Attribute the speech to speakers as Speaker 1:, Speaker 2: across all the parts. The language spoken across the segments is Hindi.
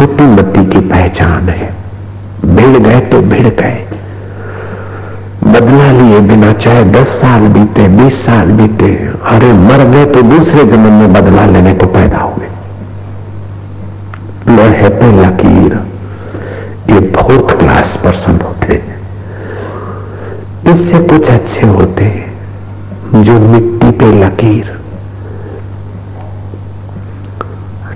Speaker 1: छोटी मती की पहचान है। भिड़ गए तो भिड़ गए। बदला लिए बिना चाहे दस साल बीते, बीस साल बीते, अरे मर गए तो दूसरे जन्म में बदला लेने को पैदा हुए। लोहे पे लकीर, ये फोर्थ क्लास पर्सन होते इससे कुछ अच्छे होते जो मिट्टी पे लकीर।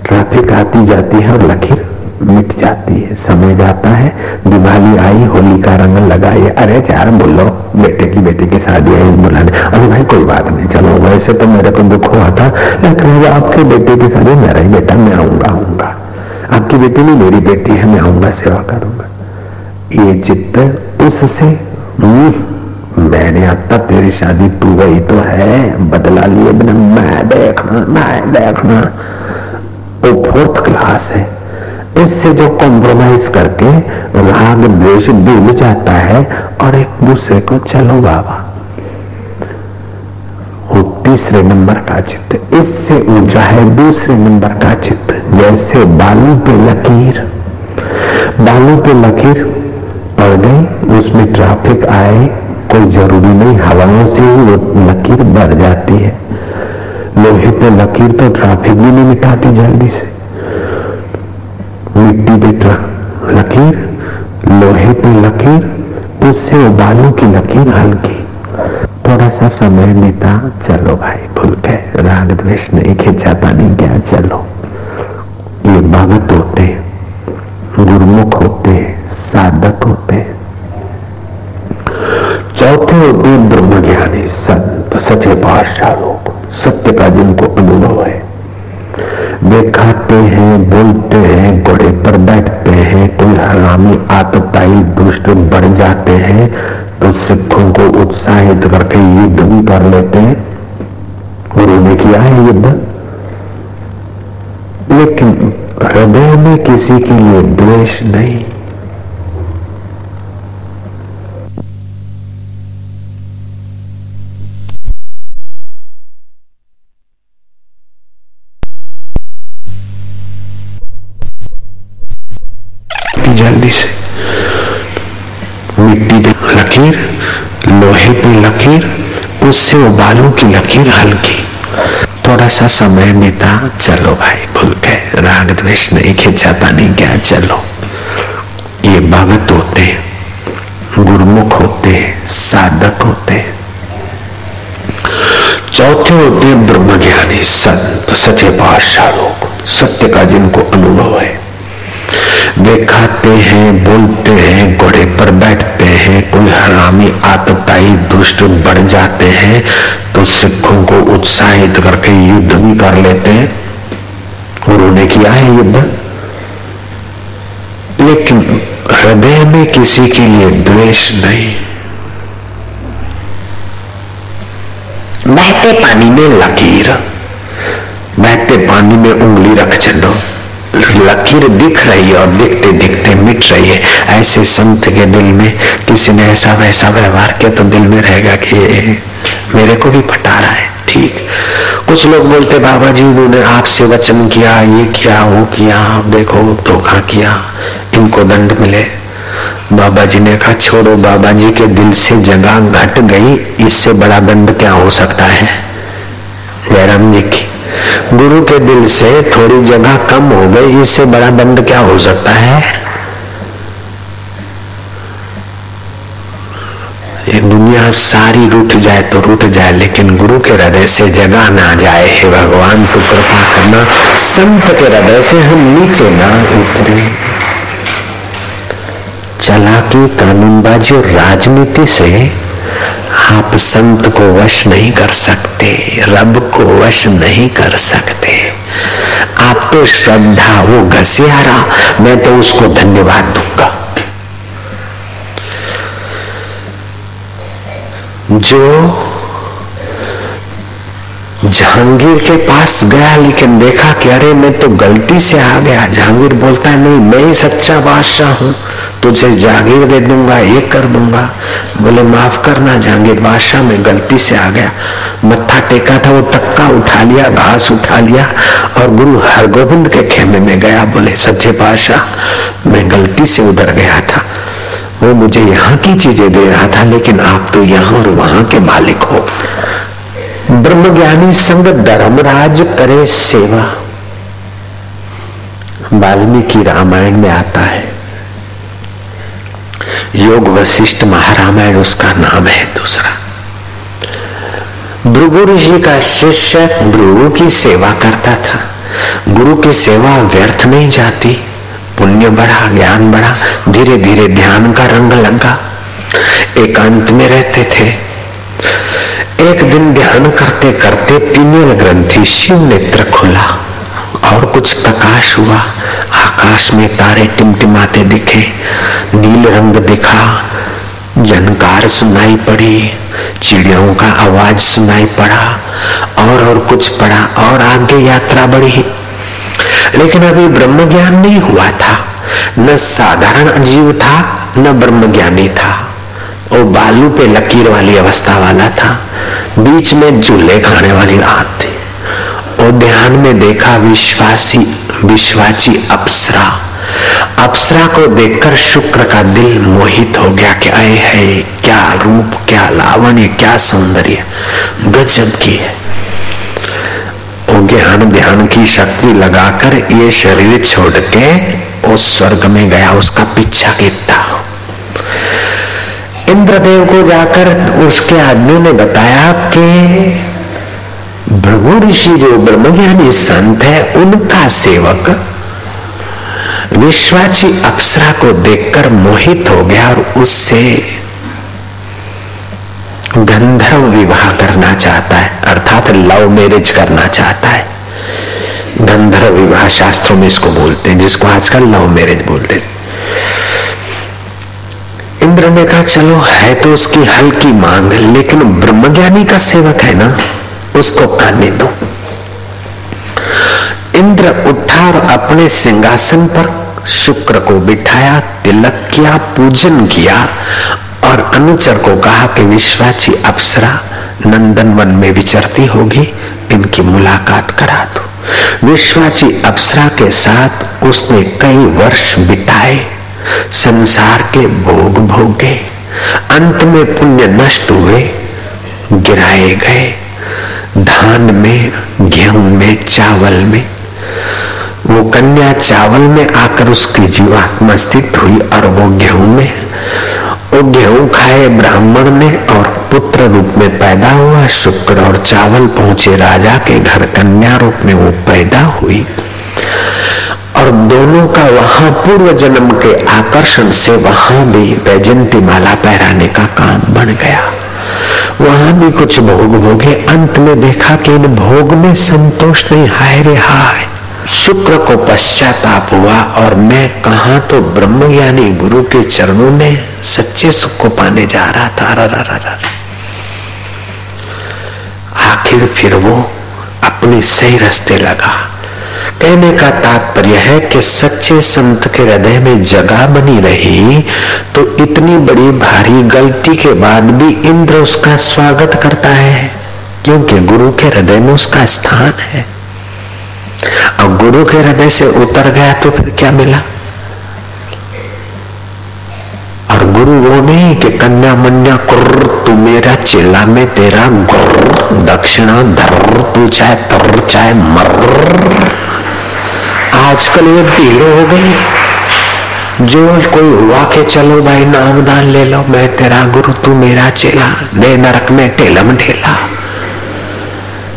Speaker 1: ट्रैफ़िक आती जाती है और लकीर मिट जाती है समय जाता है दिवाली आई होली का रंग लगाई अरे चार बोलो बेटे की बेटी की शादी आई बुलाने अरे भाई कोई बात नहीं चलो वैसे तो मेरे को दुख हुआ था लेकिन आपके बेटे की शादी मेरा ही बेटा मैं आऊँगा आऊँगा। आपकी बेटी नहीं मेरी बेटी है मैं आऊँगा सेवा करूँगा। ये चित्त उससे हम्म, मैंने अब तक तेरी शादी तू गई तो है बदला लिए मैं देखना मैं देखना। वो फोर्थ क्लास है। इससे जो कॉम्प्रोमाइज करके राग द्वेष डूब जाता है और एक दूसरे को, चलो बाबा, वो तीसरे नंबर का चित्त, इससे ऊँचा है दूसरे नंबर का चित्त, जैसे बालू पे लकीर, बालू पे लकीर पड़ गई, उसमें ट्रैफ़िक आए, कोई ज़रूरी नहीं, हवाओं से ही वो लकीर बढ़ जाती है। लोहे पे लकीर तो ट्रैफ़िक भी नहीं मिटाती जल्दी से। मिट्टी पे लकीर, लोहे पे लकीर, उससे उबालों की लकीर हल्की। थोड़ा सा समय बीता चलो भाई, भूल के राग द्वेष नहीं खींचा पानी क्या, चलो। ये भगत होते गुरुमुख होते साधक होते चौथे होते ब्रह्म ज्ञानी संत सचे पाठशाह लोग, सत्य का जिनको अनुभव है वे खाते हैं, बोलते हैं, घोड़े पर बैठते हैं, कोई हरामी आतताई, दुष्ट बढ़ जाते हैं तो सिखों को उत्साहित करके युद्ध भी कर लेते हैं। गुरु ने किया है युद्ध लेकिन हृदय में किसी के लिए द्वेष नहीं। जल्दी से। मिट्टी पे लकीर, लोहे पे लकीर, उससे बालों की लकीर हल्की। थोड़ा सा समय बीता चलो भाई, भूल के राग द्वेष नहीं खींचा नहीं क्या, चलो। ये भगत होते हैं, गुरुमुख होते हैं, साधक होते हैं। चौथे होते हैं ब्रह्म ज्ञानी संत सचे पातशाह लोग। सत्य का जिनको अनुभव है। वे खाते हैं, बोलते हैं, घोड़े पर बैठते हैं, कोई हरामी आतताई दुष्ट बढ़ जाते हैं तो सिखों को उत्साहित करके युद्ध भी कर लेते हैं। उन्होंने किया है युद्ध। लेकिन हृदय में किसी के लिए द्वेष नहीं। बहते पानी में लकीर, बहते पानी में उंगली रख चलो लकीर दिख रही है और दिखते दिखते मिट रही है। ऐसे संत के दिल में किसी ने ऐसा वैसा व्यवहार किया तो दिल में रहेगा कि मेरे को भी पटा रहा है। ठीक। कुछ लोग बोलते, बाबा जी, उन्होंने आपसे वचन किया, ये किया, वो किया देखो, धोखा किया, इनको दंड मिले। बाबा जी ने कहा, छोड़ो, बाबा जी के दिल से जगह घट गई, इससे बड़ा दंड क्या हो सकता है? जयराम जी गुरु के दिल से थोड़ी जगह कम हो गई, इससे बड़ा दंड क्या हो सकता है? ये दुनिया सारी रूठ जाए तो रूठ जाए, लेकिन गुरु के हृदय से जगह ना जाए। हे भगवान, तू कृपा करना, संत के हृदय से हम नीचे ना उतरे। चलाकी कानूनबाजी और राजनीति से आप संत को वश नहीं कर सकते, रब को वश नहीं कर सकते। आप तो श्रद्धा, वो घसियारा, मैं तो उसको धन्यवाद दूँगा। जो जहांगीर के पास गया, लेकिन देखा कि अरे मैं तो गलती से आ गया। जहांगीर बोलता है, नहीं, मैं ही सच्चा बादशाह हूँ। तुझे जागीर दे दूँगा ये कर दूँगा। बोले, माफ़ करना जहांगीर बादशाह में गलती से आ गया। मत्था टेका था, वो टक्का उठा लिया, घास उठा लिया और गुरु हरगोविंद के खेमे में गया। बोले, सच्चे बादशाह, मैं गलती से उधर गया था। वो मुझे यहाँ की चीज़ें दे रहा था, लेकिन आप तो यहाँ और वहाँ के मालिक हो। ब्रह्मज्ञानी संग धर्मराज करे सेवा। वाल्मीकि रामायण में आता है। योग वशिष्ठ महारामायण, उसका नाम है दूसरा। भृगु ऋषि का शिष्य भृगु की सेवा करता था। गुरु की सेवा व्यर्थ नहीं जाती। पुण्य बढ़ा, ज्ञान बढ़ा धीरे धीरे ध्यान का रंग लगा। एकांत में रहते थे। एक दिन ध्यान करते करते पिनियल ग्रंथि शिव नेत्र खुला। और कुछ प्रकाश हुआ। आकाश में तारे टिमटिमाते दिखे। नील रंग दिखा। जनकार सुनाई पड़ी। चिड़ियों का आवाज़ सुनाई पड़ा। और और कुछ पड़ा और आगे यात्रा बढ़ी। लेकिन अभी ब्रह्म ज्ञान नहीं हुआ था। न साधारण जीव था, न ब्रह्म ज्ञानी था। वो बालू पे लकीर वाली अवस्था वाला था। बीच में झूले खाने वाली रात थी। और ध्यान में देखा विश्वासी, विश्वाची अप्सरा। अप्सरा को देखकर शुक्र का दिल मोहित हो गया कि आए है, क्या रूप, क्या लावण्य, क्या सौंदर्य, गजब की है। ज्ञान, ध्यान की शक्ति लगाकर ये शरीर छोड़ के उस स्वर्ग में गया, उसका पीछा कीता इंद्रदेव को जाकर उसके आदमी ने बताया कि भृगु ऋषि जो ब्रह्मज्ञानी संत है, उनका सेवक विश्वाची अप्सरा को देखकर मोहित हो गया और उससे गंधर्व विवाह करना चाहता है, अर्थात लव मैरिज करना चाहता है। गंधर्व विवाह शास्त्रों में इसको बोलते हैं, जिसको आजकल लव मैरिज बोलते हैं। इंद्र ने कहा, चलो, है तो उसकी हल्की मांग, लेकिन ब्रह्मज्ञानी का सेवक है ना? उसको करने दो। इंद्र उठा और अपने सिंहासन पर शुक्र को बिठाया, तिलक किया, पूजन किया और अनुचर को कहा कि विश्वाची अप्सरा, नंदन वन में विचरती होगी, इनकी मुलाकात करा दो। विश्वाची अप्सरा के साथ उसने कई वर्ष बिताए, संसार के भोग भोगे, अंत में पुण्य नष्ट हुए, गिराए गए। धान में, गेहूँ में, चावल में। वो कन्या चावल में आकर उसकी जीवात्मा स्थित हुई और वो गेहूँ में वो गेहूँ खाए ब्राह्मण ने और पुत्र रूप में पैदा हुआ। शुक्र और चावल पहुँचे राजा के घर, कन्या रूप में वो पैदा हुई। और दोनों का वहाँ पूर्व जन्म के आकर्षण से वहाँ भी वैजंती माला पहराने का काम बन गया। वहाँ भी कुछ भोग भोगे। अंत में देखा कि इन भोग में संतोष नहीं। हाय रे हाय। शुक्र को पश्चाताप हुआ और मैं कहा तो ब्रह्म ज्ञानी गुरु के चरणों में सच्चे सुख को पाने जा रहा था। रा रा रा रा। आखिर फिर वो अपनी सही रास्ते लगा। कहने का तात्पर्य है कि सच्चे संत के हृदय में जगह बनी रही तो इतनी बड़ी भारी गलती के बाद भी इंद्र उसका स्वागत करता है, क्योंकि गुरु के हृदय में उसका स्थान है। अब गुरु के हृदय से उतर गया तो फिर क्या मिला? और गुरु वो नहीं कि कन्या मन्या कुर्र, तू मेरा चेला, में तेरा गुर्र, दक्षिणा धर तू चाहे तर, चाहे मर आजकल ये भीड़ हो। गई जो कोई हुआ के चलो भाई, नाम दान ले लो। मैं तेरा गुरु, तू मेरा चेला। दे नरक में टेलम ढेला।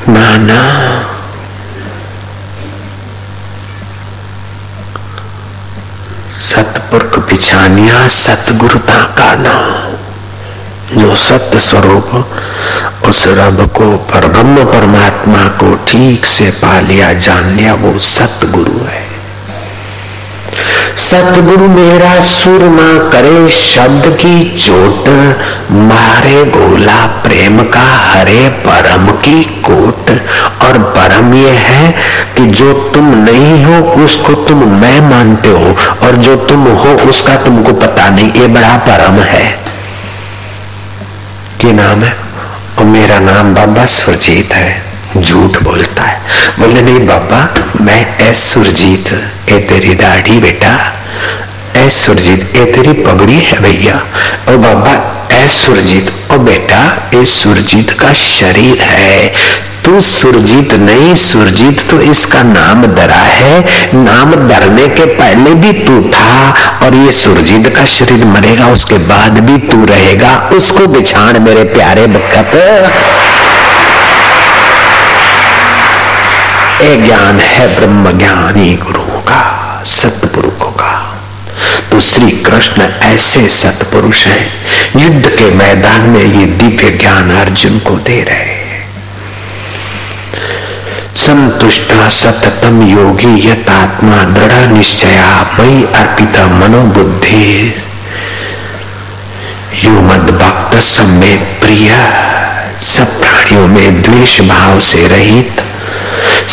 Speaker 1: ना ना सतपुरख बिछानिया सतगुरुता का नाम जो सत्य स्वरूप उस रब को, पर ब्रह्म परमात्मा को ठीक से पा लिया, जान लिया, वो सतगुरु है। सतगुरु मेरा सुरमा करे शब्द की चोट, मारे गोला प्रेम का हरे परम की कोट। और परम ये है कि जो तुम नहीं हो, उसको तुम मैं मानते हो, और जो तुम हो, उसका तुमको पता नहीं, ये बड़ा परम है। कि नाम है और मेरा नाम बाबा सुरजीत है। झूठ बोलता है। बोले नहीं, बाबा, मैं एस सुरजीत, ए तेरी दाढ़ी बेटा ए सुरजीत, ए तेरी पगड़ी है भैया, और बाबा ए सुरजीत, और बेटा, ए सुरजीत का शरीर है। तू सुरजीत नहीं, सुरजीत तो इसका नाम दरा है। नाम दरने के पहले भी तू था और ये सुरजीत का शरीर मरेगा, उसके बाद भी तू रहेगा। उसको बिछाण मेरे प्यारे बकत ये ज्ञान है ब्रह्म ज्ञानी गुरुओं का, सतपुरुषों का। तो श्री कृष्ण ऐसे सतपुरुष हैं, युद्ध के मैदान में ये दिव्य ज्ञान अर्जुन को दे रहे संतुष्ट सततम योगी यतात्मा दृढ़ निश्चया मई अर्पित मनोबुद्धि। यो मद भक्त समय प्रिय, सब प्राणियों में द्वेष भाव से रहित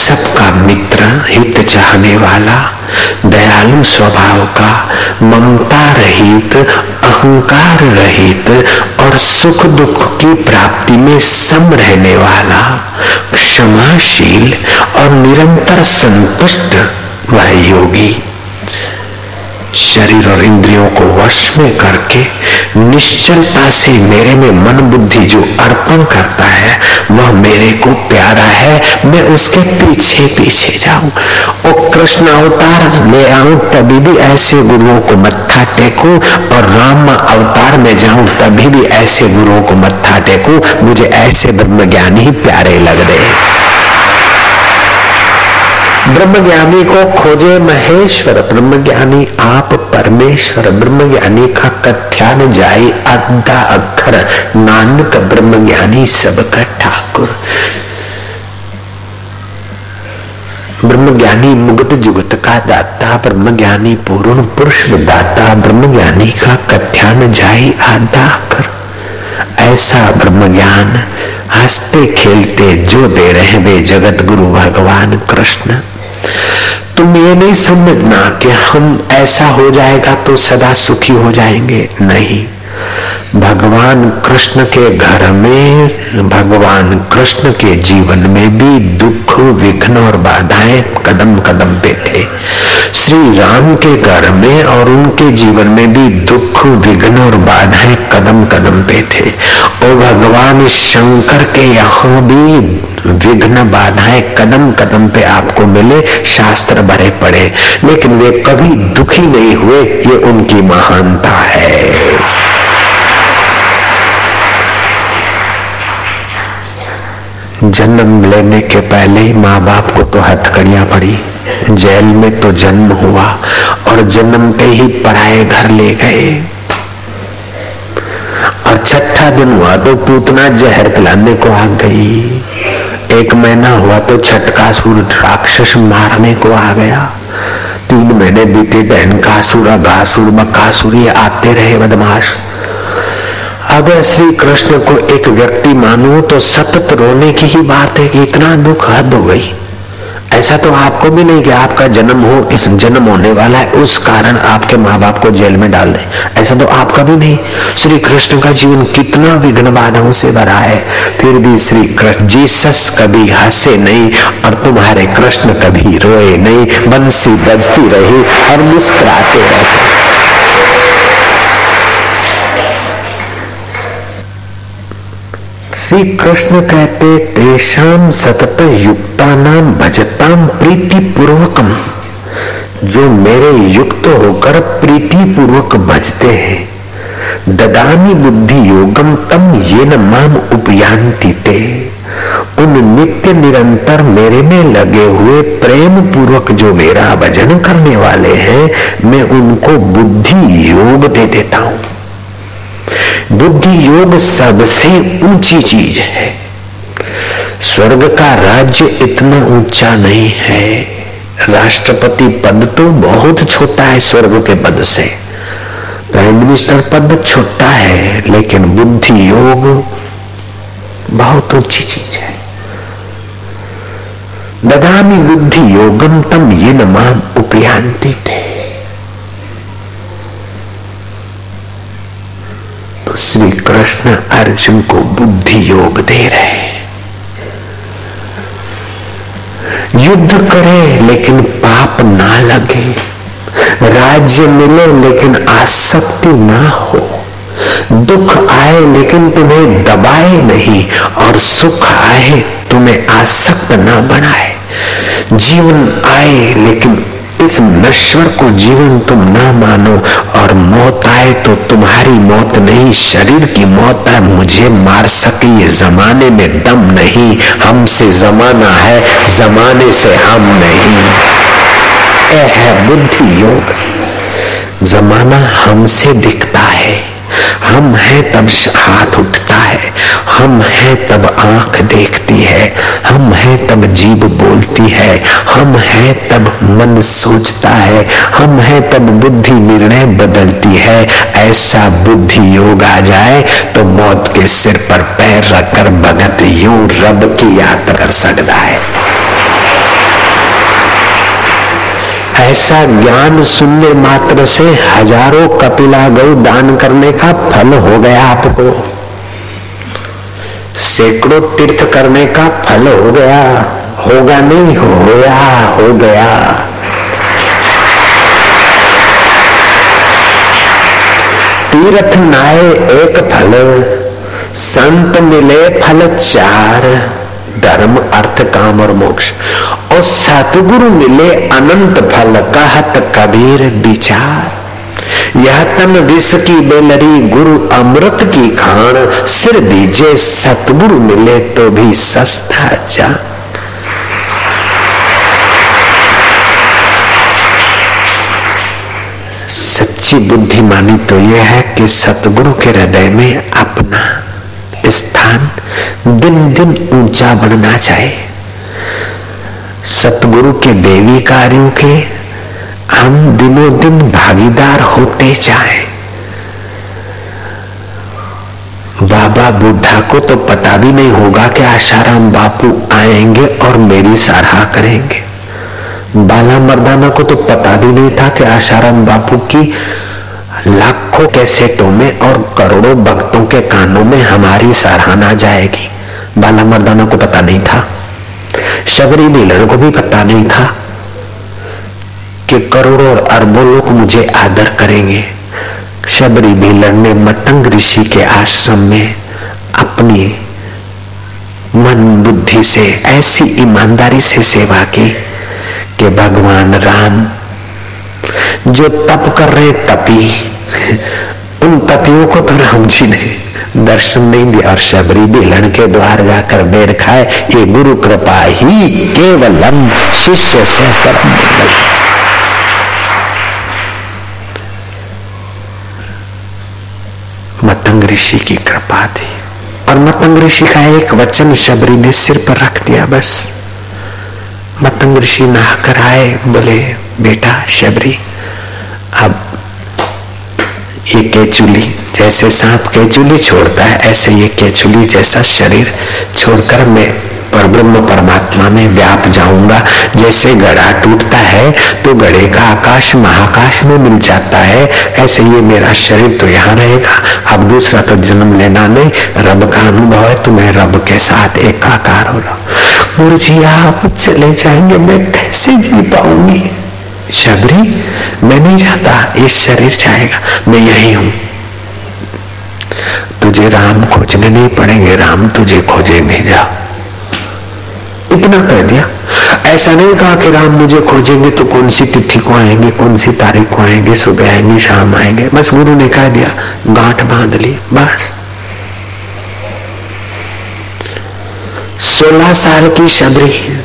Speaker 1: सबका मित्र, हित चाहने वाला, दयालु स्वभाव का, ममता रहित, अहंकार रहित और सुख दुख की प्राप्ति में सम रहने वाला, क्षमाशील और निरंतर संतुष्ट वह योगी। शरीर और इंद्रियों को वश में करके निश्चलता से मेरे में मन बुद्धि जो अर्पण करता है, वह मेरे को प्यारा है। मैं उसके पीछे पीछे जाऊँ। और कृष्ण अवतार ले आऊँ, तभी भी ऐसे गुरुओं को मत्था टेकूं। और राम अवतार में जाऊँ, तभी भी ऐसे गुरुओं को मत्था टेकूं। मुझे ऐसे ब्रह्म ज्ञानी प्यारे लग रहे ब्रह्मज्ञानी को खोजे महेश्वर, ब्रह्मज्ञानी आप परमेश्वर, ब्रह्मज्ञानी का कथ्यान जाए अद्धा अक्षर। नानक ब्रह्मज्ञानी सबका ठाकुर। ब्रह्मज्ञानी मुगत जुगत का दाता, ब्रह्मज्ञानी पूर्ण पुरुष दाता, ब्रह्मज्ञानी का कथ्यान जाए आधा कर ऐसा ब्रह्म ज्ञान हँसते खेलते जो दे रहे वे जगत गुरु भगवान कृष्ण। ये नहीं समझना कि हम ऐसा हो जाएगा तो सदा सुखी हो जाएँगे। नहीं। भगवान कृष्ण के घर में, भगवान कृष्ण के जीवन में भी दुख, विघ्न और बाधाएँ कदम कदम पे थे। श्री राम के घर में और उनके जीवन में भी दुख, विघ्न और बाधाएँ कदम कदम पे थे। और भगवान शंकर के यहाँ भी विघ्न, बाधाएँ कदम कदम पे आपको मिले, शास्त्र भरे पड़े। लेकिन वे कभी दुखी नहीं हुए, ये उनकी महानता है। जन्म लेने के पहले ही माँ बाप को तो हथकड़ियाँ पड़ी। जेल में तो जन्म हुआ और जन्मते ही पराए घर ले गए। और छठा दिन हुआ तो पूतना जहर पिलाने को आ गई। एक महीना हुआ तो छठका सुर राक्षस मारने को आ गया। तीन महीने बीते बहन का सुर घासुर बकासुर ये आते रहे बदमाश। अगर श्री कृष्ण को एक व्यक्ति मानो तो सतत रोने की ही बात है कि इतना दुख हद हो गई। ऐसा तो आपको भी नहीं कि आपका जन्म हो, जन्म होने वाला है, उस कारण आपके माँ बाप को जेल में डाल दे। ऐसा तो आपका भी नहीं। श्री कृष्ण का जीवन कितना विघ्न बाधाओं से भरा है, फिर भी श्री कृष्ण जीसस कभी हंसे नहीं और तुम्हारे कृष्ण कभी रोए नहीं, बंसी बजती रही और मुस्कुराते रहे श्री कृष्ण कहते तेषाम सतत युक्ता नाम भजताम प्रीति पूर्वकम जो मेरे युक्त होकर प्रीति पूर्वक भजते हैं, ददामी बुद्धि योगम तम ये न माम उपयांति ते। उन नित्य निरंतर मेरे में लगे हुए प्रेम पूर्वक जो मेरा भजन करने वाले हैं, मैं उनको बुद्धि योग दे देता हूँ। बुद्धि योग सबसे ऊँची चीज़ है। स्वर्ग का राज्य इतना ऊँचा नहीं है। राष्ट्रपति पद तो बहुत छोटा है स्वर्ग के पद से। प्राइम मिनिस्टर पद छोटा है, लेकिन बुद्धि योग बहुत ऊँची चीज़ है। ददामी बुद्धि योगम तम ये नाम उपयांति थे श्री कृष्ण अर्जुन को बुद्धि योग दे रहे युद्ध करे, लेकिन पाप ना लगे। राज्य मिले, लेकिन आसक्ति ना हो। दुख आए, लेकिन तुम्हें दबाए नहीं, और सुख आए, तुम्हें आसक्त ना बनाए। जीवन आए, लेकिन इस नश्वर को जीवन तुम न मानो और मौत आए तो तुम्हारी मौत नहीं, शरीर की मौत है, मुझे मार सके ये जमाने में दम नहीं, हमसे जमाना है, जमाने से हम नहीं। ए है बुद्धि योग जमाना हमसे दिखता है। हम हैं तब हाथ उठता है, हम हैं तब आँख देखती है, हम हैं तब जीभ बोलती है, हम हैं तब मन सोचता है, हम हैं तब बुद्धि निर्णय बदलती है। ऐसा बुद्धि योग आ जाए तो मौत के सिर पर पैर रखकर भगत यूँ रब की यात्रा कर सकता है। ऐसा ज्ञान सुनने मात्र से हज़ारों कपिला गौ दान करने का फल हो गया आपको। सैकड़ों तीर्थ करने का फल हो गया, होगा नहीं, होया, हो गया। तीर्थ नाये एक फल, संत मिले फल चार, धर्म, अर्थ, काम और मोक्ष। और सतगुरु मिले अनंत फल कहत कबीर विचार। यह तन विष की बेलरी गुरु अमृत की खान सिर दीजे सतगुरु मिले तो भी सस्ता जा सच्ची बुद्धिमानी तो यह है कि सतगुरु के हृदय में अपना स्थान दिन दिन ऊँचा बढ़ना चाहिए सतगुरु के देवी कार्यों के हम दिनों दिन भागीदार होते जाए। बाबा बुढ़ा को तो पता भी नहीं होगा कि आशाराम बापू आएँगे और मेरी सराहा करेंगे। बाला मर्दाना को तो पता भी नहीं था कि आशाराम बापू की लाखों कैसेटों में और करोड़ों भक्तों के कानों में हमारी सराहना जाएगी। बाला मर्दाना को पता नहीं था। शबरी बेलन को भी पता नहीं था कि करोड़ों और अरबों लोग मुझे आदर करेंगे। शबरी बेलन ने मतंग ऋषि के आश्रम में अपनी मन बुद्धि से, ऐसी ईमानदारी से सेवा की कि भगवान राम जो तप कर रहे तपी, उन तपियों को तो राम जी ने दर्शन नहीं दिया और शबरी बेलन के द्वार जाकर बेर खाए। ये गुरु कृपा ही केवलम शिष्य से कर्म मतंग ऋषि की कृपा थी। और मतंग ऋषि का एक वचन शबरी ने सिर पर रख दिया बस। मतंग ऋषि नहाकर आए, बोले, बेटा, शबरी, अब ये केचुली जैसे सांप केचुली छोड़ता है, ऐसे ये केचुली जैसा शरीर छोड़कर मैं पर ब्रह्म परमात्मा में व्याप जाऊँगा। जैसे गड़ा टूटता है तो गड़े का आकाश महाकाश में मिल जाता है। ऐसे ये मेरा शरीर तो यहाँ रहेगा। अब दूसरा तो जन्म लेना नहीं, रब का अनुभव है तो मैं रब के साथ एकाकार हो रहा हूँ। गुरु जी आप चले जाएँगे, मैं कैसे जी पाऊँगी? शबरी मैं नहीं जाता ये शरीर जाएगा, मैं यही हूँ। तुझे राम खोजने नहीं पड़ेंगे, राम तुझे खोजेंगे जा इतना कह दिया। ऐसा नहीं कहा कि राम मुझे खोजेंगे तो कौन सी तिथि को आएँगे, कौन सी तारीख को आएँगे, सुबह आएँगे, शाम आएँगे। बस गुरु ने कह दिया, गांठ बाँध ली, बस। सोलह साल की शबरी।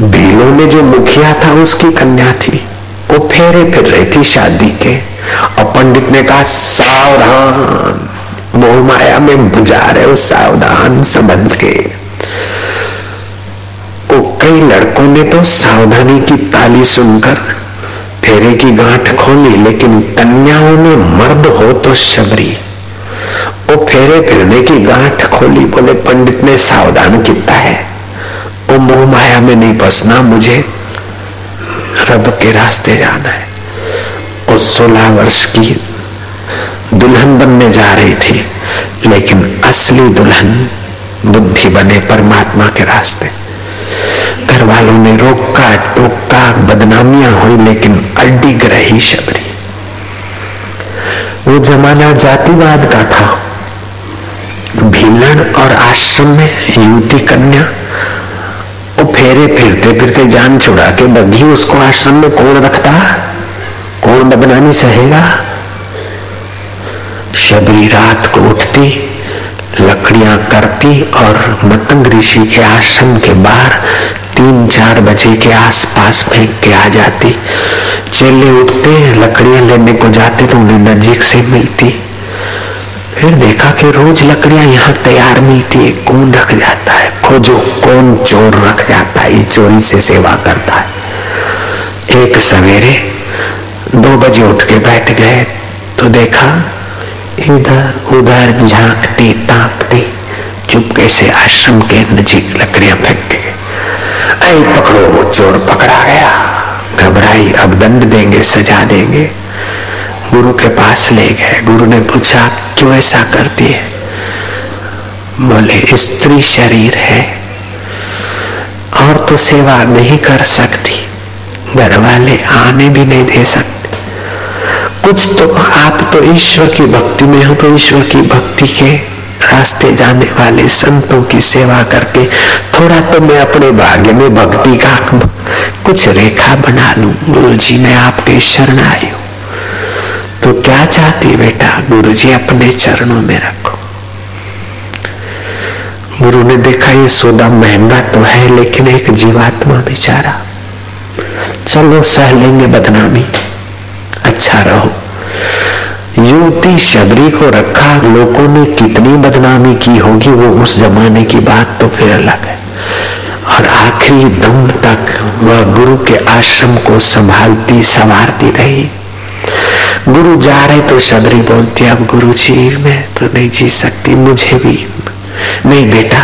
Speaker 1: भीलों में जो मुखिया था, उसकी कन्या थी। वो फेरे फिर रही थी शादी के। और पंडित ने कहा, सावधान, मोह माया में बुझा रहे हो सावधान संबंध के। वो कई लड़कों ने तो सावधानी की ताली सुनकर फेरे की गांठ खोली, लेकिन कन्याओं में मर्द हो तो शबरी। वो फेरे फिरने की गांठ खोली, बोले, पंडित ने सावधान किया है? वो मोह माया में नहीं बसना, मुझे रब के रास्ते जाना है। वो सोलह वर्ष की दुल्हन बनने जा रही थी, लेकिन असली दुल्हन बुद्धि बने परमात्मा के रास्ते। घर वालों ने रोका, टोका, बदनामियाँ हुई, लेकिन अड्डिग रही शबरी। वो जमाना जातिवाद का था। भीलन और आश्रम में युवती कन्या फेरे फिरते फिरते जान छुड़ा के बगी उसको आश्रम में कौन रखता? कौन बदनामी सहेगा? शबरी रात को उठती, लकड़ियाँ करती और मतंग ऋषि के आश्रम के बाहर तीन चार बजे के आसपास फेंक के आ जाती। चेले उठते, लकड़ियाँ लेने को जाते तो उन्हें नजीक से मिलती। फिर देखा कि रोज लकड़ियाँ यहाँ तैयार मिलती है। कौन रख जाता है? खोजो, कौन चोर रख जाता है? ये चोरी से सेवा करता है। एक सवेरे दो बजे उठ के बैठ गए तो देखा इधर उधर झांकती ताकती चुपके से आश्रम के नजीक लकड़ियाँ फेंक के आई पकड़ो, वो चोर पकड़ा गया। घबराई, अब दंड देंगे, सजा देंगे। गुरु के पास ले गए। गुरु ने पूछा क्यों ऐसा करती है? बोले, स्त्री शरीर है, और तो सेवा नहीं कर सकती। घर वाले आने भी नहीं दे सकते। कुछ तो आप तो ईश्वर की भक्ति में हो तो ईश्वर की भक्ति के रास्ते जाने वाले संतों की सेवा करके थोड़ा तो मैं अपने भाग्य में भक्ति का कुछ रेखा बना लू। गुरु जी मैं आपके शरण आई हूँ। तो क्या चाहती बेटा? गुरु जी अपने चरणों में रखो। गुरु ने देखा, ये सौदा महँगा तो है, लेकिन एक जीवात्मा बेचारा। चलो, सह लेंगे बदनामी। अच्छा रहो। युवती शबरी को रखा, लोगों ने कितनी बदनामी की होगी, वो उस जमाने की बात तो फिर अलग है। और आखिरी दम तक वह गुरु के आश्रम को संभालती, संवारती रही। गुरु जा रहे तो शबरी बोलती अब गुरु जी मैं तो नहीं जी सकती, मुझे भी नहीं बेटा।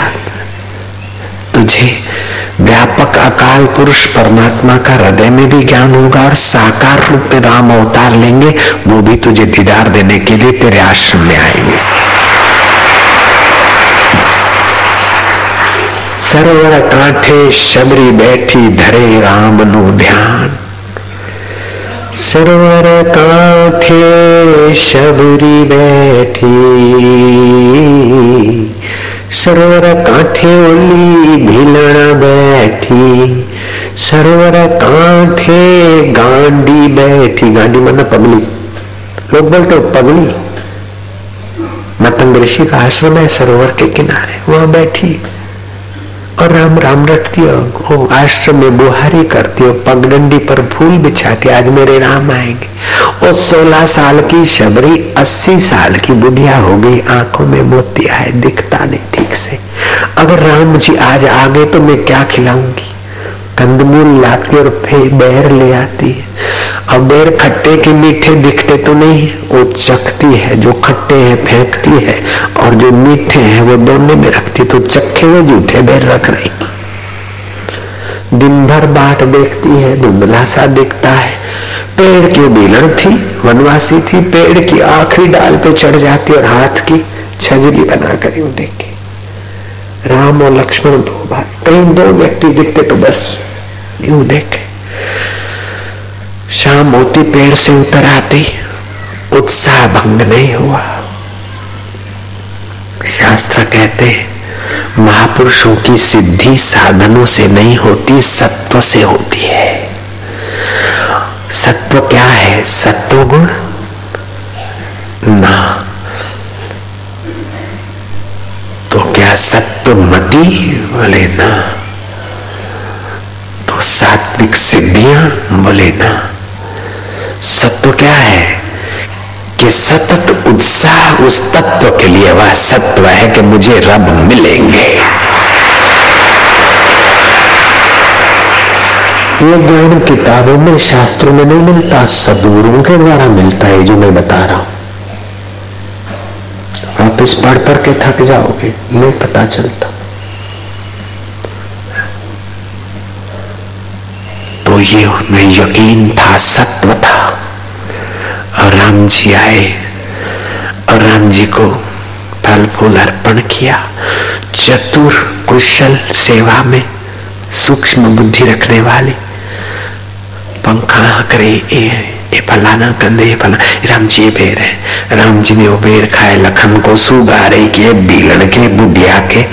Speaker 1: तुझे व्यापक अकाल पुरुष परमात्मा का हृदय में भी ज्ञान होगा और साकार रूप में राम अवतार लेंगे, वो भी तुझे दीदार देने के लिए तेरे आश्रम में आएँगे। सरोवर कांठे शबरी बैठी धरे राम नु ध्यान। सरोवर कांठे शबरी बैठी। सरोवर कांठे ओली भीलण बैठी। सरोवर कांठे गांडी बैठी। गांडी मतलब पगली। लोग बोलते हो, पगली? मतंग ऋषि का आश्रम है सरोवर के किनारे। वहाँ बैठी। और राम राम रटती हो आश्रम में बुहारी करती हो, पगडंडी पर फूल बिछाती आज मेरे राम आएँगे। और सोलह साल की शबरी, अस्सी साल की बुढ़िया हो गई, आँखों में मोतिया है दिखता नहीं ठीक से। अगर राम जी आज आ गए तो मैं क्या खिलाऊँगी? कंदमूल लाती और फिर बैर ले आती है। और बैर खट्टे के मीठे दिखते तो नहीं, वो चखती है, जो खट्टे हैं, फेंकती है, और जो मीठे हैं, वो दोनों में रखती तो चखे हुए जूठे बैर रख रही। दिन भर बाट देखती है, धुंधला सा दिखता है। पेड़ की बेलन थी, वनवासी थी, पेड़ की आखिरी डाल पे चढ़ जाती और हाथ की छजरी बना कर देखे। राम और लक्ष्मण दो भाई, कहीं दो व्यक्ति दिखते तो बस यूँ देखे। शाम होती पेड़ से उतर आती। उत्साह भंग नहीं हुआ। शास्त्र कहते महापुरुषों की सिद्धि साधनों से नहीं होती, सत्व से होती है। सत्व क्या है? सत्व गुण ना। तो क्या सत्व मती बोले ना? तो सात्विक सिद्धियाँ बोले ना? सत्व क्या है? कि सतत उत्साह उस तत्व के लिए वह सत्व है कि मुझे रब मिलेंगे। ये ज्ञान किताबों में, शास्त्रों में नहीं मिलता, सदगुरुओं के द्वारा मिलता है जो मैं बता रहा हूँ। आप इस पढ़ पढ़ के थक जाओगे, नहीं पता चलता। ये उनमें यकीन था, सत्व था। और राम जी आए और राम जी को फल फूल अर्पण किया। चतुर कुशल सेवा में सूक्ष्म बुद्धि रखने वाले। पंखा करे, ए ये फलाना कंधे ये फला। राम जी बेर है। राम जी ने वो बेर खाए, लखन को सुगारे के बीलन के, बुढ़िया के,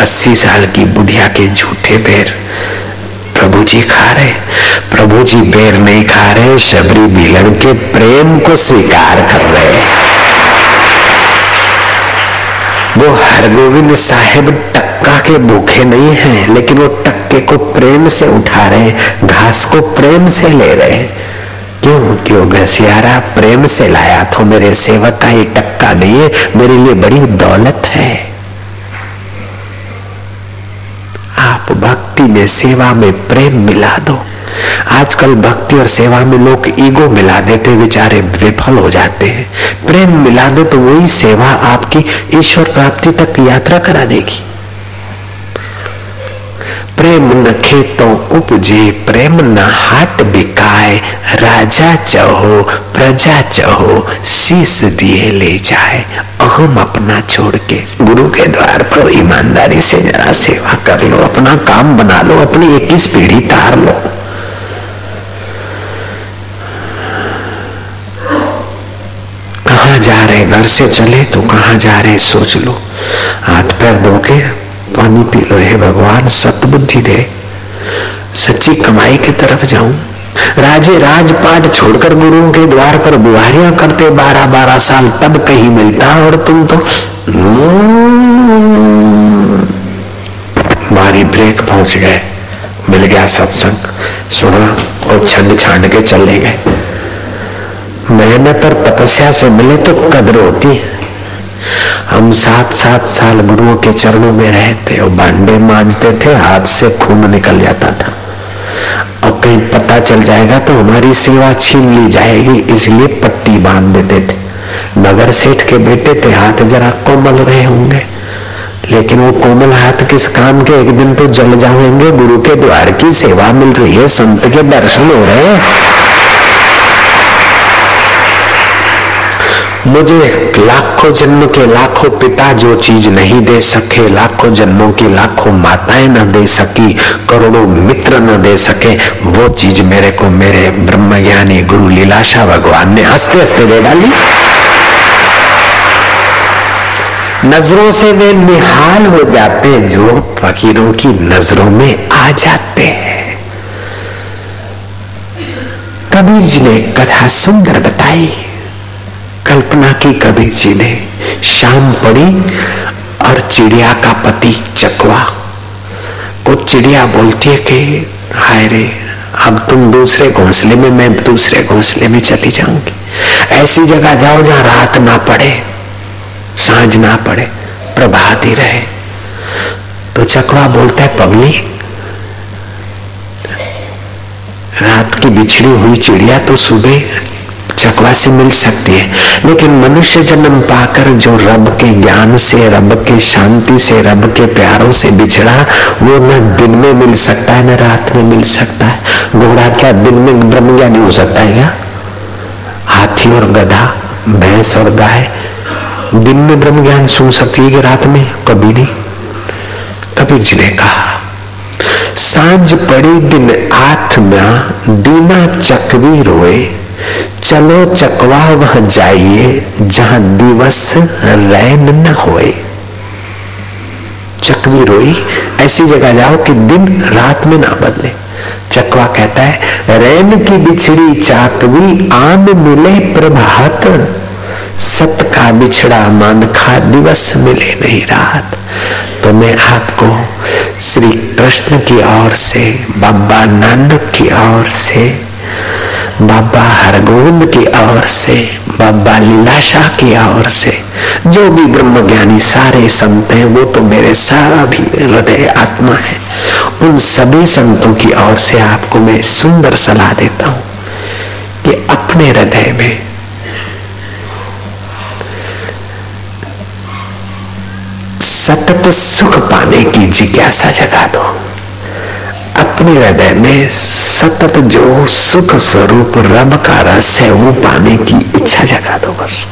Speaker 1: अस्सी साल की बुढ़िया के झूठे बेर। प्रभु जी खा रहे प्रभु जी बेर नहीं खा रहे शबरी बिलन के प्रेम को स्वीकार कर रहे वो हरगोविंद साहेब टक्का के भूखे नहीं हैं, लेकिन वो टक्के को प्रेम से उठा रहे घास को प्रेम से ले रहे क्यों क्यों घसियारा? प्रेम से लाया तो मेरे सेवक का ये टक्का नहीं है, मेरे लिए बड़ी दौलत है आप भक्ति में, सेवा में प्रेम मिला दो। आजकल भक्ति और सेवा में लोग ईगो मिला देते बेचारे विफल हो जाते हैं। प्रेम मिला दो तो वही सेवा आपकी ईश्वर प्राप्ति तक यात्रा करा देगी। प्रेम न खेतो उपजे, प्रेम न हाट बिकाए, राजा चहो, प्रजा चहो, शीस दिए ले जाए। अहम अपना छोड़ के गुरु के द्वार पर ईमानदारी से जरा सेवा कर लो, अपना काम बना लो, अपनी इक्कीस पीढ़ी तार लो। कहा जा रहे घर से चले तो कहा जा रहे सोच लो। हाथ पैर धो के पानी पी लो, हे भगवान, सतबुद्धि दे। सच्ची कमाई की तरफ़ जाऊँ। राजे राजपाट छोड़कर गुरुओं के द्वार पर बुहारियाँ करते बारह बारह साल, तब कहीं मिलता और तुम तो मारी ब्रेक पहुँच गए। मिल गया सत्संग। सुना और छंड छांड के चले गए। मेहनत और तपस्या से मिले तो कदर होती है। हम सात सात साल गुरुओं के चरणों में रहते और भांडे मांजते थे, हाथ से खून निकल जाता था। और कहीं पता चल जाएगा तो हमारी सेवा छीन ली जाएगी, इसलिए पट्टी बाँध देते थे। नगर सेठ के बेटे थे, हाथ जरा कोमल रहे होंगे। लेकिन वो कोमल हाथ किस काम के, एक दिन तो जल जाएँगे गुरु के द्वार की सेवा मिल रही है, संत के दर्शन हो रहे हैं। मुझे लाखों जन्म के लाखों पिता जो चीज़ नहीं दे सके, लाखों जन्मों की लाखों माताएँ न दे सकी, करोड़ों मित्र न दे सके, वो चीज़ मेरे को मेरे ब्रह्म ज्ञानी गुरु लीलाशा भगवान ने हँसते हँसते दे डाली। नज़रों से वे निहाल हो जाते जो फकीरों की नज़रों में आ जाते कबीर जी ने कथा सुंदर बताई। कल्पना की कभी जी ने शाम पड़ी और चिड़िया का पति चकवा। को चिड़िया बोलती है कि, हाय रे, अब तुम दूसरे घोंसले में, मैं दूसरे घोंसले में चली जाऊँगी। ऐसी जगह जाओ जहाँ रात ना पड़े, साँझ ना पड़े, प्रभात ही रहे। तो चकवा बोलता है पगली रात की बिछड़ी हुई चिड़िया तो सुबह चकवा से मिल सकती है। लेकिन मनुष्य जन्म पाकर जो रब के ज्ञान से, रब के शांति से, रब के प्यारों से बिछड़ा, वो न दिन में मिल सकता है, न रात में मिल सकता है। घोड़ा क्या दिन में ब्रह्म ज्ञानी हो सकता है क्या? हाथी और गधा, भैंस और गाय, दिन में ब्रह्म ज्ञान सुन सकती है कि रात में? कभी नहीं। कबीर जी ने कहा, साँझ पड़ी दिन आठ में दीना चकवी रोए चलो चकवा वह जाइए, जहाँ दिवस रैन न होए। चकवी रोई, ऐसी जगह जाओ कि दिन रात में ना बदले। चकवा कहता है, रैन की बिछड़ी चाकवी, आम मिले प्रभात। सत का बिछड़ा मान खा दिवस मिले नहीं रात। तो मैं आपको श्री कृष्ण की ओर से, बाबा नानक की ओर से बाबा हरगोविंद की ओर से, बाबा लीलाशाह की ओर से, जो भी ब्रह्म ज्ञानी सारे संत हैं, वो तो मेरे सारा भी हृदय आत्मा है। उन सभी संतों की ओर से आपको मैं सुंदर सलाह देता हूँ कि अपने हृदय में सतत सुख पाने की जिज्ञासा जगा दो। अपने हृदय में सतत जो सुख स्वरूप रब का रस है वो पाने की इच्छा जगा दो बस।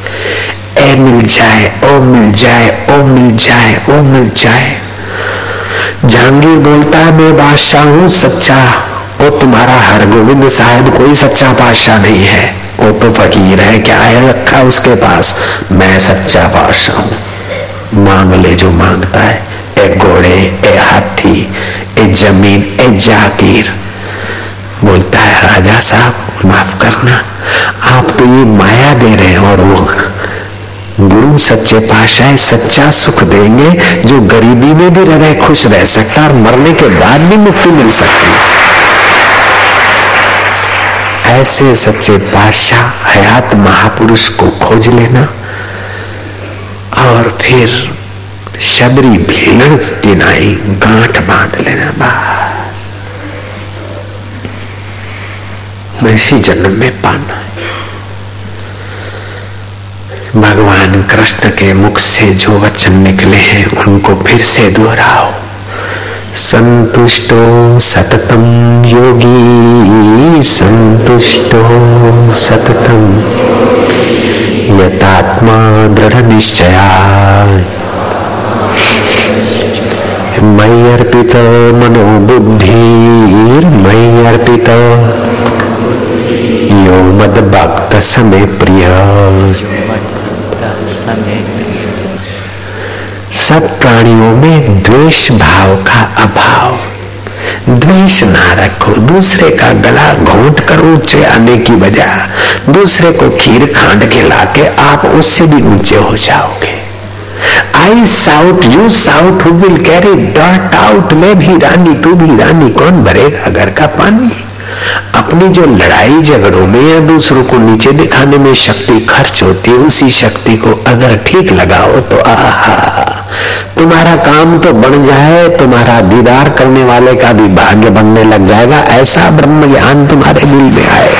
Speaker 1: ए मिल जाए, ओ मिल जाए, ओ मिल जाए, ओ मिल जाए। जहांगीर बोलता है, मैं बादशाह हूँ, सच्चा। वो तुम्हारा हर गोविंद साहब कोई सच्चा बादशाह नहीं है। वो तो फकीर है, क्या है रखा उसके पास? मैं सच्चा बादशाह हूँ। मांग ले जो माँगता है, ए घोड़े, ए हाथी ए ज़मीन, ए जागीर। बोलता है, राजा साहब, माफ़ करना। आप तो ये माया दे रहे हैं और वो गुरु सच्चे पाशाह सच्चा सुख देंगे, जो गरीबी में भी हृदय खुश रह सकता और मरने के बाद भी मुक्ति मिल सकती ऐसे सच्चे पाशाह हयात महापुरुष को खोज लेना। और फिर शबरी भेलण की नाई गांठ बाँध लेना बस। मैं इसी जन्म में पाना है। भगवान कृष्ण के मुख से जो वचन निकले हैं, उनको फिर से दोहराओ। संतुष्टो सततम योगी, संतुष्टो सततम। यतात्मा दृढ़ निश्चया मयि अर्पित मनोबुद्धिर मयि अर्पित यो मद भक्त समय प्रिय सब प्राणियों में द्वेष भाव का अभाव। द्वेष ना रखो, दूसरे का गला घोट कर ऊँचे आने की बजाय। दूसरे को खीर खांड के लाके आप उससे भी ऊँचे हो जाओगे। I sought you sought who will carry that out मैं भी रानी, तू भी रानी, कौन भरेगा घर का पानी? अपनी जो लड़ाई झगड़ों में या दूसरों को नीचे दिखाने में शक्ति खर्च होती है, उसी शक्ति को अगर ठीक लगाओ तो आहा। तुम्हारा काम तो बन जाए, तुम्हारा दीदार करने वाले का भी भाग्य बनने लग जाएगा, ऐसा ब्रह्म ज्ञान तुम्हारे दिल में आए।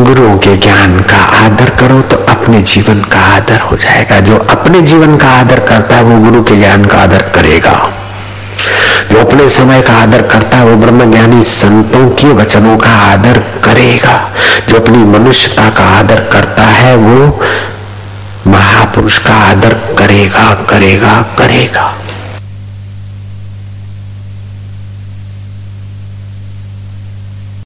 Speaker 1: गुरुओं के ज्ञान का आदर करो तो अपने जीवन का आदर हो जाएगा। जो अपने जीवन का आदर करता है, वो गुरु के ज्ञान का आदर करेगा। जो अपने समय का आदर करता है, वो ब्रह्म ज्ञानी संतों के वचनों का आदर करेगा। जो अपनी मनुष्यता का आदर करता है, वो महापुरुष का आदर करेगा करेगा करेगा।